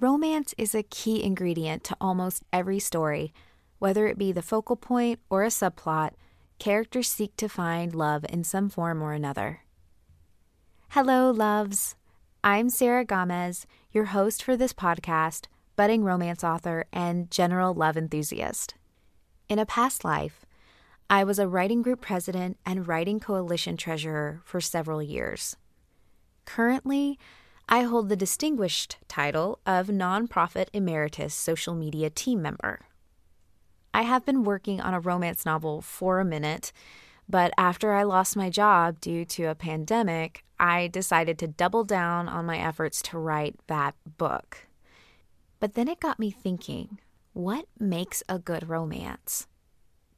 Romance is a key ingredient to almost every story. Whether it be the focal point or a subplot, characters seek to find love in some form or another. Hello, loves. I'm Sarah Gomez, your host for this podcast, budding romance author, and general love enthusiast. In a past life, I was a writing group president and writing coalition treasurer for several years. Currently, I hold the distinguished title of Nonprofit Emeritus Social Media Team Member. I have been working on a romance novel for a minute, but after I lost my job due to a pandemic, I decided to double down on my efforts to write that book. But then it got me thinking what makes a good romance?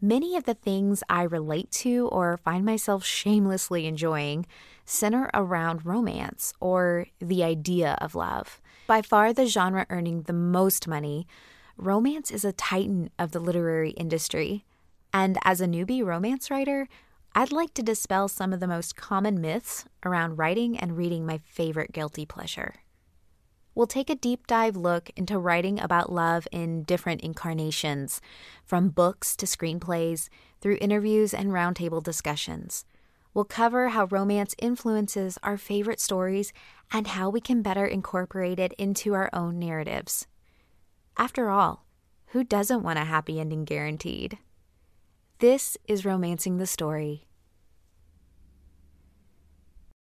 Many of the things I relate to or find myself shamelessly enjoying center around romance or the idea of love. By far the genre earning the most money, romance is a titan of the literary industry. And as a newbie romance writer, I'd like to dispel some of the most common myths around writing and reading my favorite guilty pleasure we'll take a deep dive look into writing about love in different incarnations, from books to screenplays, through interviews and roundtable discussions. We'll cover how romance influences our favorite stories and how we can better incorporate it into our own narratives. After all, who doesn't want a happy ending guaranteed? This is Romancing the Story.